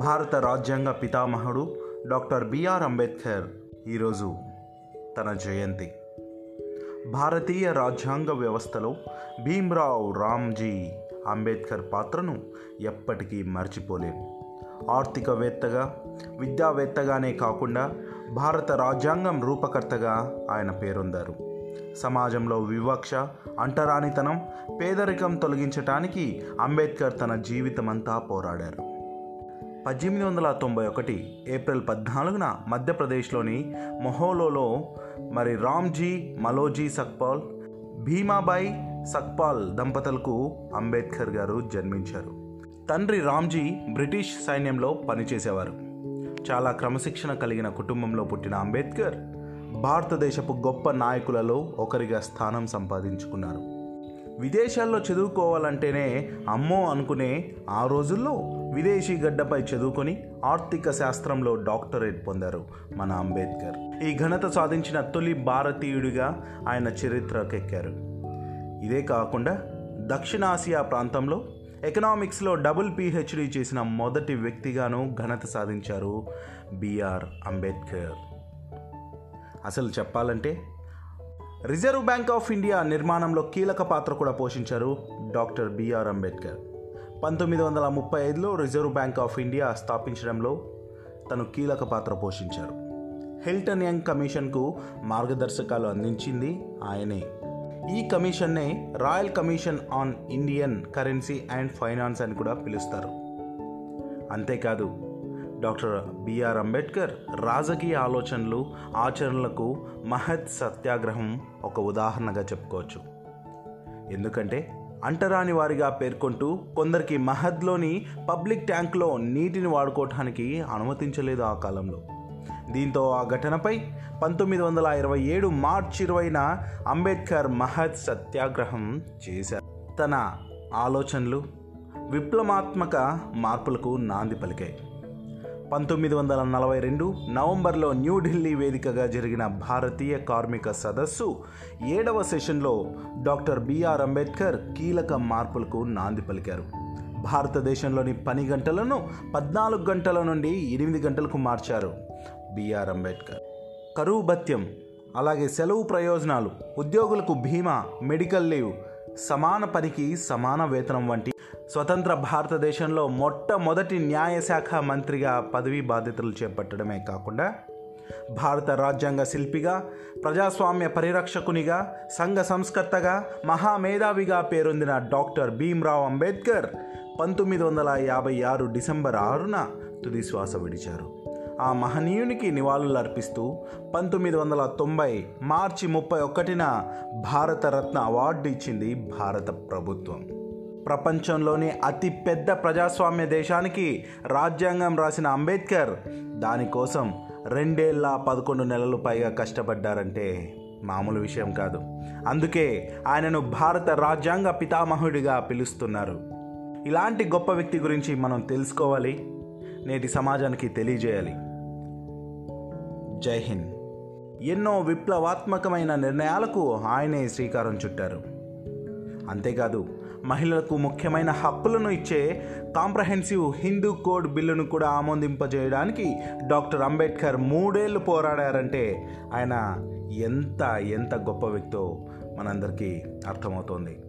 భారత రాజ్యాంగ పితామహుడు డాక్టర్ బిఆర్ అంబేద్కర్ ఈరోజు తన జయంతి. భారతీయ రాజ్యాంగ వ్యవస్థలో భీమ్రావ్ రామ్జీ అంబేద్కర్ పాత్రను ఎప్పటికీ మర్చిపోలేము ఆర్థికవేత్తగా విద్యావేత్తగానే కాకుండా భారత రాజ్యాంగం రూపకర్తగా ఆయన పేరొందారు. సమాజంలో వివక్ష అంటరానితనం పేదరికం తొలగించటానికి అంబేద్కర్ తన జీవితమంతా పోరాడారు. పద్దెనిమిది వందల తొంభై ఒకటి ఏప్రిల్ పద్నాలుగున మధ్యప్రదేశ్లోని మొహోలోలో మరి రామ్జీ మలోజీ సక్పాల్ భీమాబాయి సక్పాల్ దంపతులకు అంబేద్కర్ గారు జన్మించారు. తండ్రి రామ్జీ బ్రిటిష్ సైన్యంలో పనిచేసేవారు. చాలా క్రమశిక్షణ కలిగిన కుటుంబంలో పుట్టిన అంబేద్కర్ భారతదేశపు గొప్ప నాయకులలో ఒకరిగా స్థానం సంపాదించుకున్నారు. విదేశాల్లో చదువుకోవాలంటేనే అమ్మో అనుకునే ఆ రోజుల్లో విదేశీ గడ్డపై చదువుకొని ఆర్థిక శాస్త్రంలో డాక్టరేట్ పొందారు మన అంబేద్కర్. ఈ ఘనత సాధించిన తొలి భారతీయుడిగా ఆయన చరిత్రకెక్కారు. ఇదే కాకుండా దక్షిణాసియా ప్రాంతంలో ఎకనామిక్స్లో డబుల్ పిహెచ్డి చేసిన మొదటి వ్యక్తిగాను ఘనత సాధించారు బిఆర్ అంబేద్కర్. అసలు చెప్పాలంటే రిజర్వ్ బ్యాంక్ ఆఫ్ ఇండియా నిర్మాణంలో కీలక పాత్ర కూడా పోషించారు డాక్టర్ బిఆర్ అంబేద్కర్. పంతొమ్మిది వందల ముప్పై ఐదులో రిజర్వ్ బ్యాంక్ ఆఫ్ ఇండియా స్థాపించడంలో తను కీలక పాత్ర పోషించారు. హిల్టన్ యంగ్ కమిషన్కు మార్గదర్శకాలు అందించింది ఆయనే. ఈ కమిషన్నే royal commission on Indian currency and finance అని కూడా పిలుస్తారు. అంతేకాదు డాక్టర్ బిఆర్ అంబేద్కర్ రాజకీయ ఆలోచనలు ఆచరణలకు మహత్ సత్యాగ్రహం ఒక ఉదాహరణగా చెప్పుకోవచ్చు. ఎందుకంటే అంటరాని వారిగా పేర్కొంటూ కొందరికి మహద్లోని పబ్లిక్ ట్యాంక్లో నీటిని వాడుకోవటానికి అనుమతించలేదు ఆ కాలంలో. దీంతో ఆ ఘటనపై పంతొమ్మిది వందల ఇరవై ఏడు మార్చ్ ఇరవైన అంబేద్కర్ మహద్ సత్యాగ్రహం చేశారు. తన ఆలోచనలు విప్లవాత్మక మార్పులకు నాంది పలికాయి. పంతొమ్మిది వందల నలభై రెండు నవంబర్లో న్యూఢిల్లీ వేదికగా జరిగిన భారతీయ కార్మిక సదస్సు ఏడవ సెషన్లో డాక్టర్ బిఆర్ అంబేద్కర్ కీలక మార్పులకు నాంది పలికారు. భారతదేశంలోని పని గంటలను పద్నాలుగు గంటల నుండి ఎనిమిది గంటలకు మార్చారు బిఆర్ అంబేద్కర్. కరువు భత్యం అలాగే సెలవు ప్రయోజనాలు ఉద్యోగులకు బీమా మెడికల్ లీవ్ సమాన పనికి సమాన వేతనం వంటి స్వతంత్ర భారతదేశంలో మొట్టమొదటి న్యాయశాఖ మంత్రిగా పదవీ బాధ్యతలు చేపట్టడమే కాకుండా భారత రాజ్యాంగ శిల్పిగా ప్రజాస్వామ్య పరిరక్షకునిగా సంఘ సంస్కర్తగా మహామేధావిగా పేరొందిన డాక్టర్ భీమ్రావ్ అంబేద్కర్ పంతొమ్మిది వందల యాభై ఆరు డిసెంబర్ ఆరున తుది శ్వాస విడిచారు. ఆ మహనీయునికి నివాళులు అర్పిస్తూ పంతొమ్మిది వందల తొంభై మార్చి ముప్పై ఒకటిన భారతరత్న అవార్డు ఇచ్చింది భారత ప్రభుత్వం. ప్రపంచంలోని అతిపెద్ద ప్రజాస్వామ్య దేశానికి రాజ్యాంగం రాసిన అంబేద్కర్ దానికోసం రెండేళ్ళ పదకొండు నెలలు పైగా కష్టపడ్డారంటే మామూలు విషయం కాదు. అందుకే ఆయనను భారత రాజ్యాంగ పితామహుడిగా పిలుస్తున్నారు. ఇలాంటి గొప్ప వ్యక్తి గురించి మనం తెలుసుకోవాలి నేటి సమాజానికి తెలియజేయాలి. జై హింద్. ఎన్నో విప్లవాత్మకమైన నిర్ణయాలకు ఆయనే శ్రీకారం చుట్టారు. అంతేకాదు మహిళలకు ముఖ్యమైన హక్కులను ఇచ్చే కాంప్రహెన్సివ్ హిందూ కోడ్ బిల్లును కూడా ఆమోదింపజేయడానికి డాక్టర్ అంబేద్కర్ మూడేళ్ళు పోరాడారంటే ఆయన ఎంత ఎంత గొప్ప వ్యక్తో మనందరికీ అర్థమవుతోంది.